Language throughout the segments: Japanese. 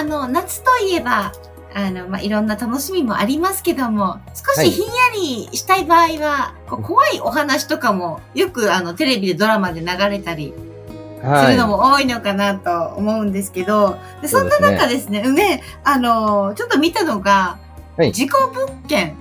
ああの夏といえばあの、まあ、いろんな楽しみもありますけども、少しひんやりしたい場合は、はい、怖いお話とかもよくあのテレビでドラマで流れたりするのも多いのかなと思うんですけど、でそんな中ですね、ねね、あの、ちょっと見たのが、はい、事故物件。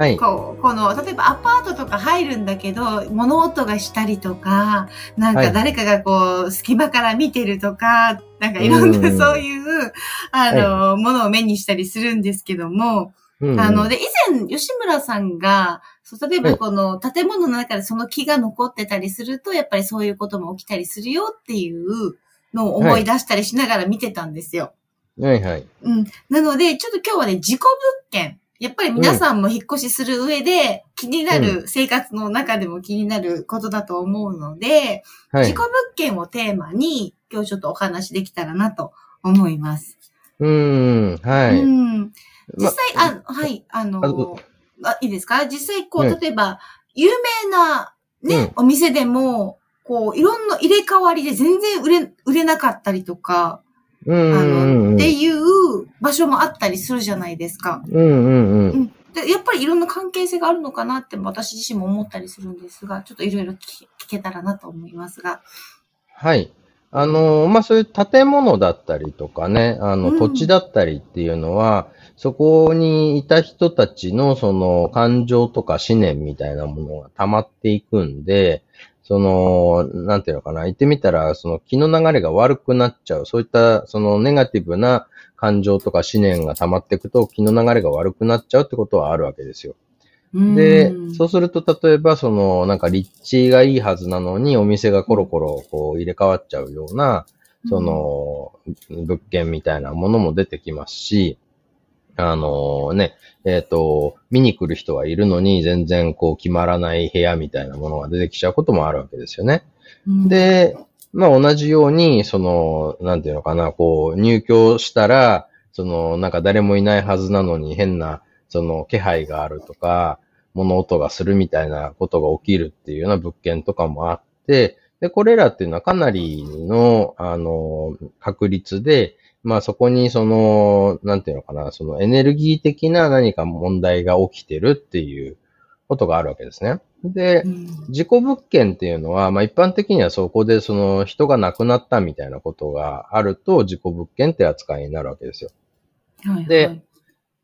はい、こうこの例えばアパートとか入るんだけど物音がしたりとかなんか誰かがこう、隙間から見てるとかなんかいろんなそういう、あの、ものを目にしたりするんですけども、あの、で、以前、吉村さんが、そう例えばこの建物の中でその木が残ってたりすると、やっぱりそういうことも起きたりするよっていうのを思い出したりしながら見てたんですよ。はいはい。うん。なので、ちょっと今日はね、事故物件。やっぱり皆さんも引っ越しする上で気になる、生活の中でも気になることだと思うので、はい、事故物件をテーマに今日ちょっとお話できたらなと思います。うん、はい。うん。実際、ま、あ、はい、あの、あいいですか？実際、こう、例えば、有名なね、うん、お店でも、こう、いろんな入れ替わりで全然売れ、売れなかったりとか、うん、あの、っていう場所もあったりするじゃないですか。うんうんうん。うんでやっぱりいろんな関係性があるのかなって私自身も思ったりするんですが、ちょっといろいろ聞けたらなと思いますが。はい。あの、まあ、そういう建物だったりとかね、あの、土地だったりっていうのは、うん、そこにいた人たちのその感情とか思念みたいなものが溜まっていくんで、その、なんていうのかな、言ってみたら、その気の流れが悪くなっちゃう。そういった、そのネガティブな感情とか思念が溜まっていくと気の流れが悪くなっちゃうってことはあるわけですよ。で、そうすると、例えば、その、なんか立地がいいはずなのに、お店がコロコロこう入れ替わっちゃうような、その、物件みたいなものも出てきますし、あのね、えっ、ー、と、見に来る人はいるのに、全然こう決まらない部屋みたいなものが出てきちゃうこともあるわけですよね。で、まあ同じように、その、なんていうのかな、こう、入居したら、その、なんか誰もいないはずなのに変なその気配があるとか、物音がするみたいなことが起きるっていうような物件とかもあって、で、これらっていうのはかなりの、あの、確率で、まあそこにその、なんていうのかな、そのエネルギー的な何か問題が起きてるっていうことがあるわけですね。で、事故物件っていうのは、まあ一般的にはそこでその人が亡くなったみたいなことがあると事故物件って扱いになるわけですよ。はいはい、で、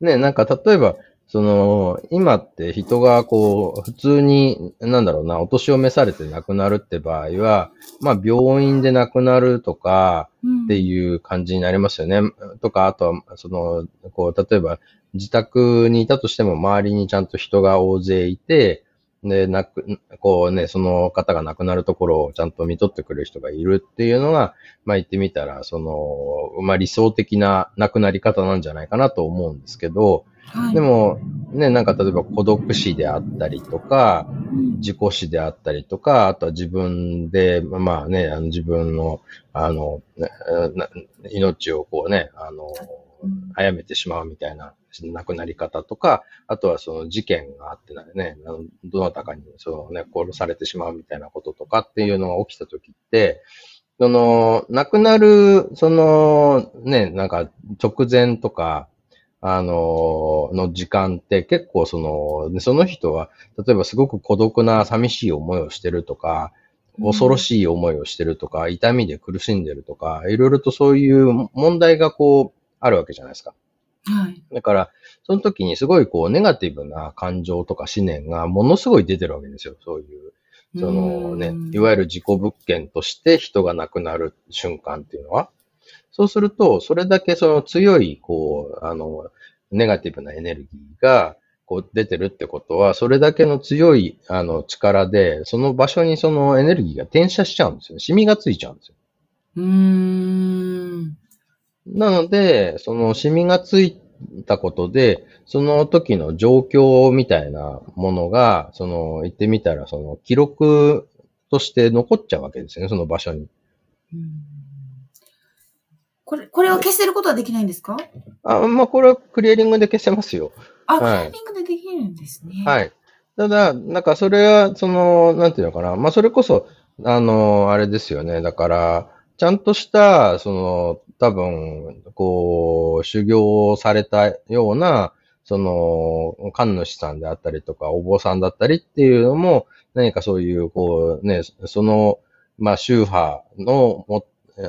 ね、なんか例えば、その、今って人がこう、普通に、なんだろうな、お年を召されて亡くなるって場合は、まあ病院で亡くなるとかっていう感じになりますよね。うん、とか、あとは、その、こう、例えば自宅にいたとしても周りにちゃんと人が大勢いて、で、なく、こうね、その方が亡くなるところをちゃんと見とってくれる人がいるっていうのが、まあ言ってみたら、その、まあ理想的な亡くなり方なんじゃないかなと思うんですけど、はい、でも、ね、なんか例えば孤独死であったりとか、自己死であったりとか、あとは自分で、まあね、あの自分の、あの、命をこうね、あの、殺めてしまうみたいな亡くなり方とか、あとはその事件があってね、どなたかにそのね、殺されてしまうみたいなこととかっていうのが起きた時って、その、亡くなる、その、ね、なんか直前とか、あの、の時間って結構その、その人は、例えばすごく孤独な寂しい思いをしてるとか、恐ろしい思いをしてるとか、痛みで苦しんでるとか、いろいろとそういう問題がこう、あるわけじゃないですか。はい。だから、その時にすごいこう、ネガティブな感情とか思念がものすごい出てるわけですよ。そういう、そのね、いわゆる事故物件として人が亡くなる瞬間っていうのは。そうすると、それだけその強い、こう、あの、ネガティブなエネルギーが、こう出てるってことは、それだけの強い、あの、力で、その場所にそのエネルギーが転写しちゃうんですよ。シミがついちゃうんですよ。うーん。なので、そのシミがついたことで、その時の状況みたいなものが、その、言ってみたら、その記録として残っちゃうわけですね、その場所に。これ、これを消せることはできないんですか？あ、まあ、これはクリアリングで消せますよ。あ、はいクリアリングでできるんですね。はい。ただ、なんかそれは、その、なんていうのかな。まあ、それこそ、あの、あれですよね。だから、ちゃんとした、その、多分、こう、修行されたような、その、神主さんであったりとか、お坊さんだったりっていうのも、何かそういう、こうね、その、まあ、宗派のも、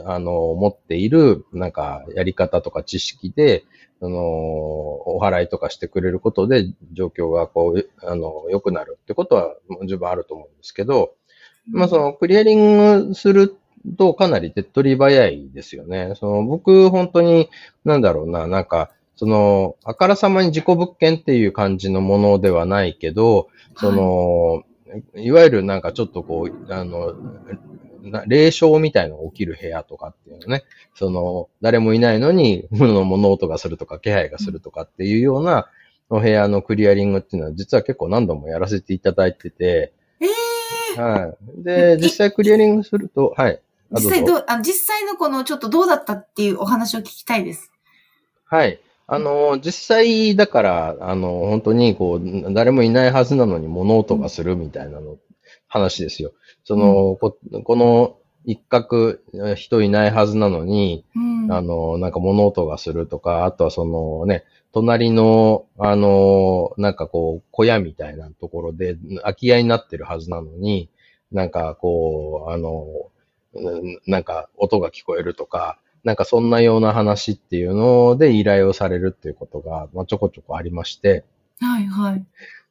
あの、持っている、なんか、やり方とか知識で、その、お払いとかしてくれることで、状況がこう、あの、良くなるってことは十分あると思うんですけど、まあその、クリアリングするとかなり手っ取り早いですよね。その、僕、本当に、なんだろうな、なんか、その、あからさまに自己物件っていう感じのものではないけど、その、いわゆるなんかちょっとこう、あの、な霊障みたいなのが起きる部屋とかっていうのね、その、誰もいないのに、物物音がするとか、気配がするとかっていうような、お部屋のクリアリングっていうのは、実は結構何度もやらせていただいてて、ええはい。で、実際クリアリングすると、はい。あ実際どうあ実際のこのちょっとどうだったっていうお話を聞きたいです。はい。あの、実際、だから、あの、本当に、こう、誰もいないはずなのに物音がするみたいなの、話ですよ。その、ここの一角、え人いないはずなのに、うん。あの、なんか物音がするとか、あとはそのね、隣の、あの、なんかこう、小屋みたいなところで、空き家になってるはずなのに、なんかこう、あの、うんなんか音が聞こえるとか、なんかそんなような話っていうので依頼をされるっていうことが、まあ、ちょこちょこありまして、はいはい。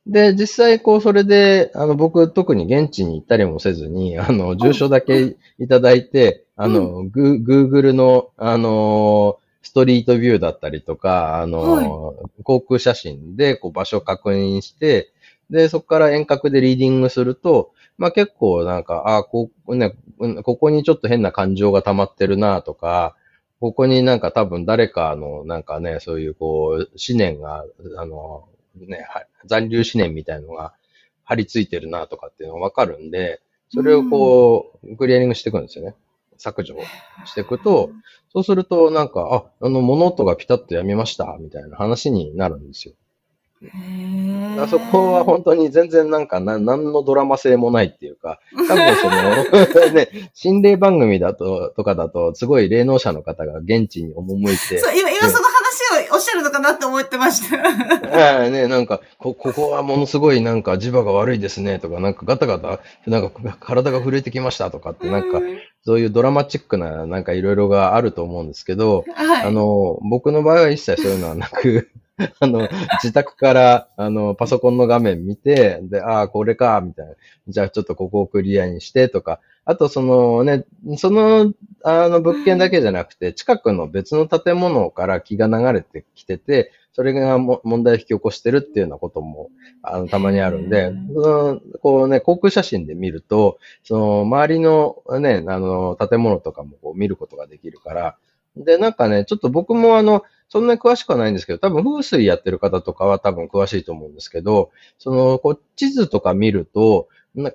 で、実際、こう、それで、あの、僕、特に現地に行ったりもせずに、あの、住所だけいただいて、あの、グー、Google の、あの、ストリートビューだったりとか、あの、航空写真で、こう、場所を確認して、で、そこから遠隔でリーディングすると、まあ結構なんか、あこう、ね、うんここにちょっと変な感情が溜まってるなとか、ここになんか多分誰かのなんかね、そういうこう、思念が、あの、ね、は残留思念みたいのが張り付いてるなとかっていうのがわかるんで、それをこう、クリアリングしていくんですよね。削除していくと、そうするとなんか、あ、あの物音がピタッとやみました、みたいな話になるんですよ。あそこは本当に全然なんかな、何のドラマ性もないっていうか、多分その、ね、心霊番組だと、とかだと、すごい霊能者の方が現地に赴いて、そう、今、今その話をおっしゃるのかなって思ってました。はいね、なんか、こ、ここはものすごいなんか磁場が悪いですねとか、なんかガタガタ、なんか体が震えてきましたとかって、なんか、そういうドラマチックな、なんかいろいろがあると思うんですけど、はい。あの、僕の場合は一切そういうのはなく、あの、自宅から、あの、パソコンの画面見て、で、ああ、これか、みたいな。じゃあちょっとここをクリアにしてとか、あとそのね、その、あの物件だけじゃなくて、近くの別の建物から気が流れてきてて、それがも問題を引き起こしてるっていうようなことも、あの、たまにあるんでそのこうね、航空写真で見ると、その、周りのね、あの、建物とかもこう見ることができるから、で、なんかね、ちょっと僕もあの、そんなに詳しくはないんですけど、多分風水やってる方とかは多分詳しいと思うんですけど、その、こう、地図とか見ると、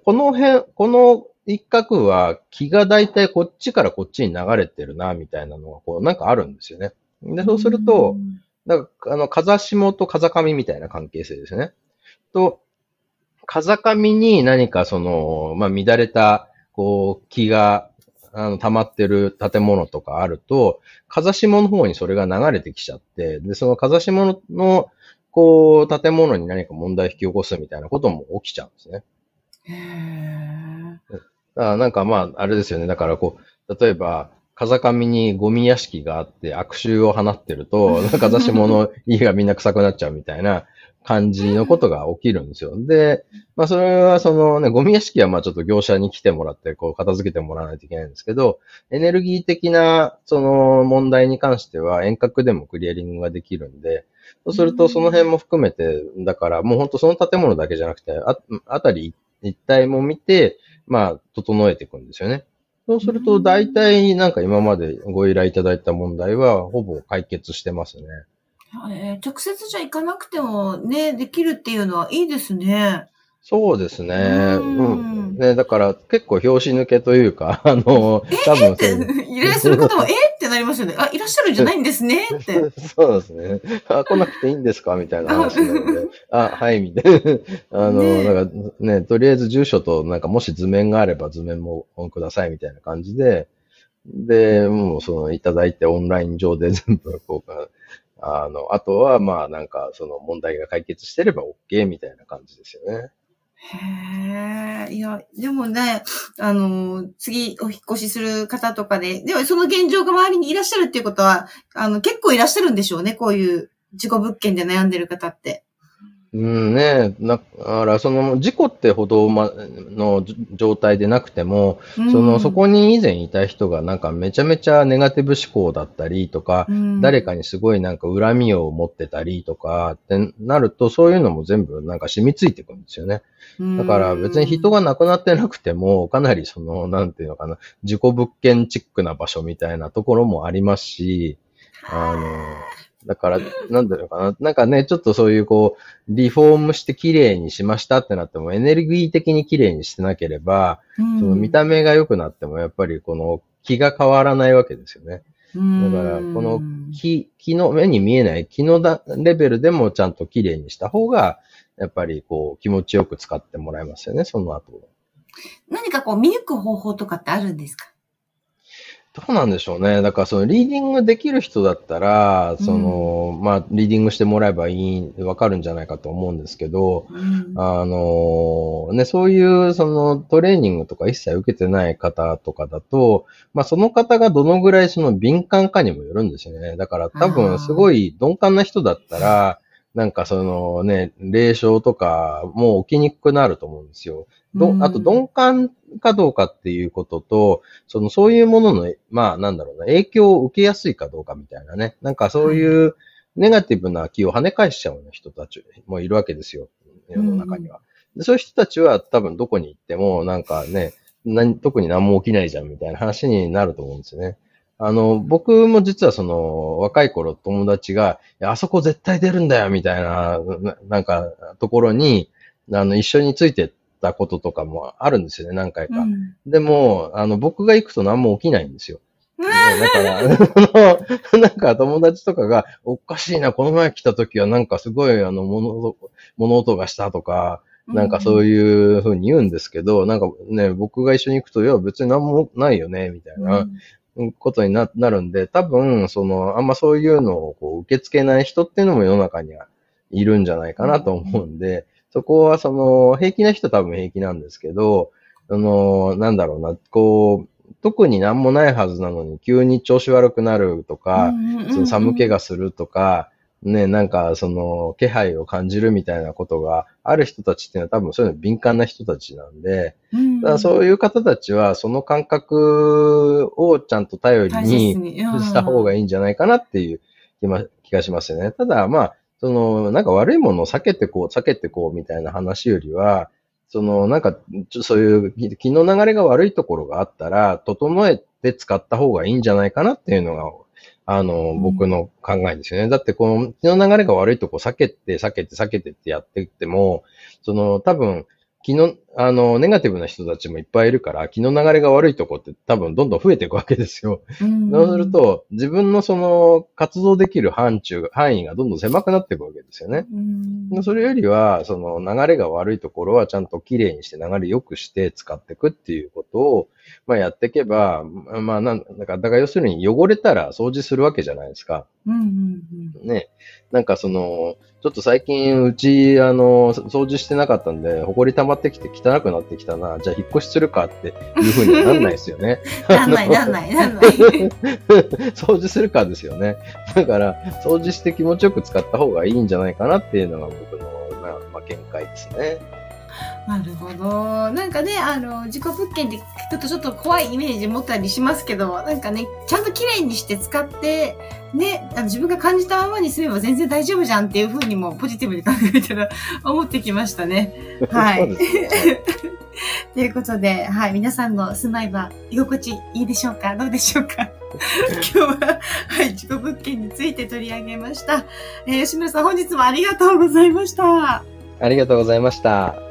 この辺、この一角は気がだいたいこっちからこっちに流れてるな、みたいなのが、こう、なんかあるんですよね。で、そうすると、なんか、あの、風下と風上みたいな関係性ですね。と、風上に何かその、まあ、乱れた、こう、気が、あの、溜まってる建物とかあると、風下の方にそれが流れてきちゃって、で、その風下の、のこう、建物に何か問題を引き起こすみたいなことも起きちゃうんですね。へーだからなんかまあ、あれですよね。だからこう、例えば、風上にゴミ屋敷があって悪臭を放ってると、風下の家がみんな臭くなっちゃうみたいな感じのことが起きるんですよ。で、まあそれはそのね、ゴミ屋敷はまあちょっと業者に来てもらって、こう片付けてもらわないといけないんですけど、エネルギー的なその問題に関しては遠隔でもクリアリングができるんで、そうするとその辺も含めて、だからもう本当その建物だけじゃなくて、あ、あたり一帯も見て、まあ、整えていくんですよね。そうすると、大体なんか今までご依頼いただいた問題は、ほぼ解決してますね。えー直接じゃ行かなくてもね、できるっていうのはいいですね。そうですね。うんうん。ね、だから結構拍子抜けというか、あの、多分って、依頼する方も、えってなりますよね。あ、いらっしゃるんじゃないんですねって。そうですね。あ、来なくていいんですかみたいな話なので。あ、はい、みたいな。あの、ねなんかね、とりあえず住所と、なんかもし図面があれば図面もくださいみたいな感じで、で、もうそのいただいてオンライン上で全部こう、あの、あとはまあなんかその問題が解決してれば OK みたいな感じですよね。へえ、いや、でもね、あの、次お引っ越しする方とかで、でもその現状が周りにいらっしゃるっていうことは、あの、結構いらっしゃるんでしょうね、こういう事故物件で悩んでる方って。うんね、だからその事故ってほどまの状態でなくても、その、そこに以前いた人がなんかめちゃめちゃネガティブ思考だったりとか、に誰かにすごいなんか恨みを持ってたりとかってなると、そういうのも全部なんか染みついてくるんですよね。だから別に人が亡くなってなくても、かなりその、なんていうのかな、事故物件チックな場所みたいなところもありますし、あの、だから、なんだろうかな。なんかね、ちょっとそういうこう、リフォームして綺麗にしましたってなっても、エネルギー的に綺麗にしてなければ、うん、その見た目が良くなっても、やっぱりこの気が変わらないわけですよね。だだから、この木、木の目に見えない木のだレベルでもちゃんと綺麗にした方が、やっぱりこう気持ちよく使ってもらえますよね、その後。何かこう見抜く方法とかってあるんですか？どうなんでしょうね。だからそのリーディングできる人だったら、その、まあ、リーディングしてもらえばいい、わかるんじゃないかと思うんですけど、うんあのね、そういうそのトレーニングとか一切受けてない方とかだと、まあその方がどのぐらいその敏感かにもよるんですよね。だから多分すごい鈍感な人だったら、なんかそのね、霊障とかも起きにくくなると思うんですよ。どうんあと鈍感かどうかっていうことと、そのそういうものの、まあなんだろうな、影響を受けやすいかどうかみたいなね。なんかそういうネガティブな気を跳ね返しちゃうような人たちもいるわけですよ。世の中には。でそういう人たちは多分どこに行っても、なんかね、何特に何も起きないじゃんみたいな話になると思うんですよね。あの、僕も実はその、若い頃友達が、あそこ絶対出るんだよみたいな、ななんか、ところに、あの、一緒についてったこととかもあるんですよね、何回か。うん。でも、あの、僕が行くと何も起きないんですよ。ねだから、あのなんか友達とかが、おかしいな、この前来た時はなんかすごい、あの、物音、物音がしたとか、なんかそういう風に言うんですけど、なんかね、僕が一緒に行くと、いや、別に何もないよね、みたいなことにななるんで、多分、その、あんまそういうのをこう受け付けない人っていうのも世の中にはいるんじゃないかなと思うんで、そこはその、平気な人は多分平気なんですけど、その、なんだろうな、こう、特に何もないはずなのに急に調子悪くなるとか、その寒気がするとか、ね、なんかその気配を感じるみたいなことがある人たちっていうのは多分そういうの敏感な人たちなんで、だからそういいう方たちはその感覚をちゃんと頼りにした方がいい。んじゃないかなっていう気ま気がしますよね。ただまあ、そのなんか悪いものを避けてこう、避けてこうみたいな話よりは、そのなんかちょそういう気気の流れが悪いところがあったら、整えて使った方がいいんじゃないかなっていうのが、あの、ん僕の考えですよね。だってこの気の流れが悪いとこ避けて、避けて、避けてってやっていっても、その多分、気の、あの、ネガティブな人たちもいっぱいいるから、気の流れが悪いとこって多分どんどん増えていくわけですよ。そうすると、自分のその活動できる範疇、範囲がどんどん狭くなっていくわけですよね。うん、それよりは、その流れが悪いところはちゃんときれいにして流れ良くして使っていくっていうことを、まあやっていけば、まあなんだから、だから要するに汚れたら掃除するわけじゃないですか。うんうんうんね。なんかその、ちょっと最近うち、あの、掃除してなかったんで、埃溜まってきて汚くなってきたな、じゃあ引っ越しするかっていうふうにはなんないですよね。なんない、なんない、なんない。掃除するかですよね。だから、掃除して気持ちよく使った方がいいんじゃないかなっていうのが僕の、まあ、まあ、見解ですね。なるほど。なんかね、あの、自己物件って聞くとちょっと怖いイメージ持ったりしますけど、なんかね、ちゃんと綺麗にして使って、ね、あの自分が感じたままに住めば全然大丈夫じゃんっていうふうにもポジティブに考えたら思ってきましたね。はい。ということで、はい、皆さんの住まいは居心地いいでしょうか？どうでしょうか？今日は、はい、事故物件について取り上げました。えー、吉村さん、本日もありがとうございました。ありがとうございました。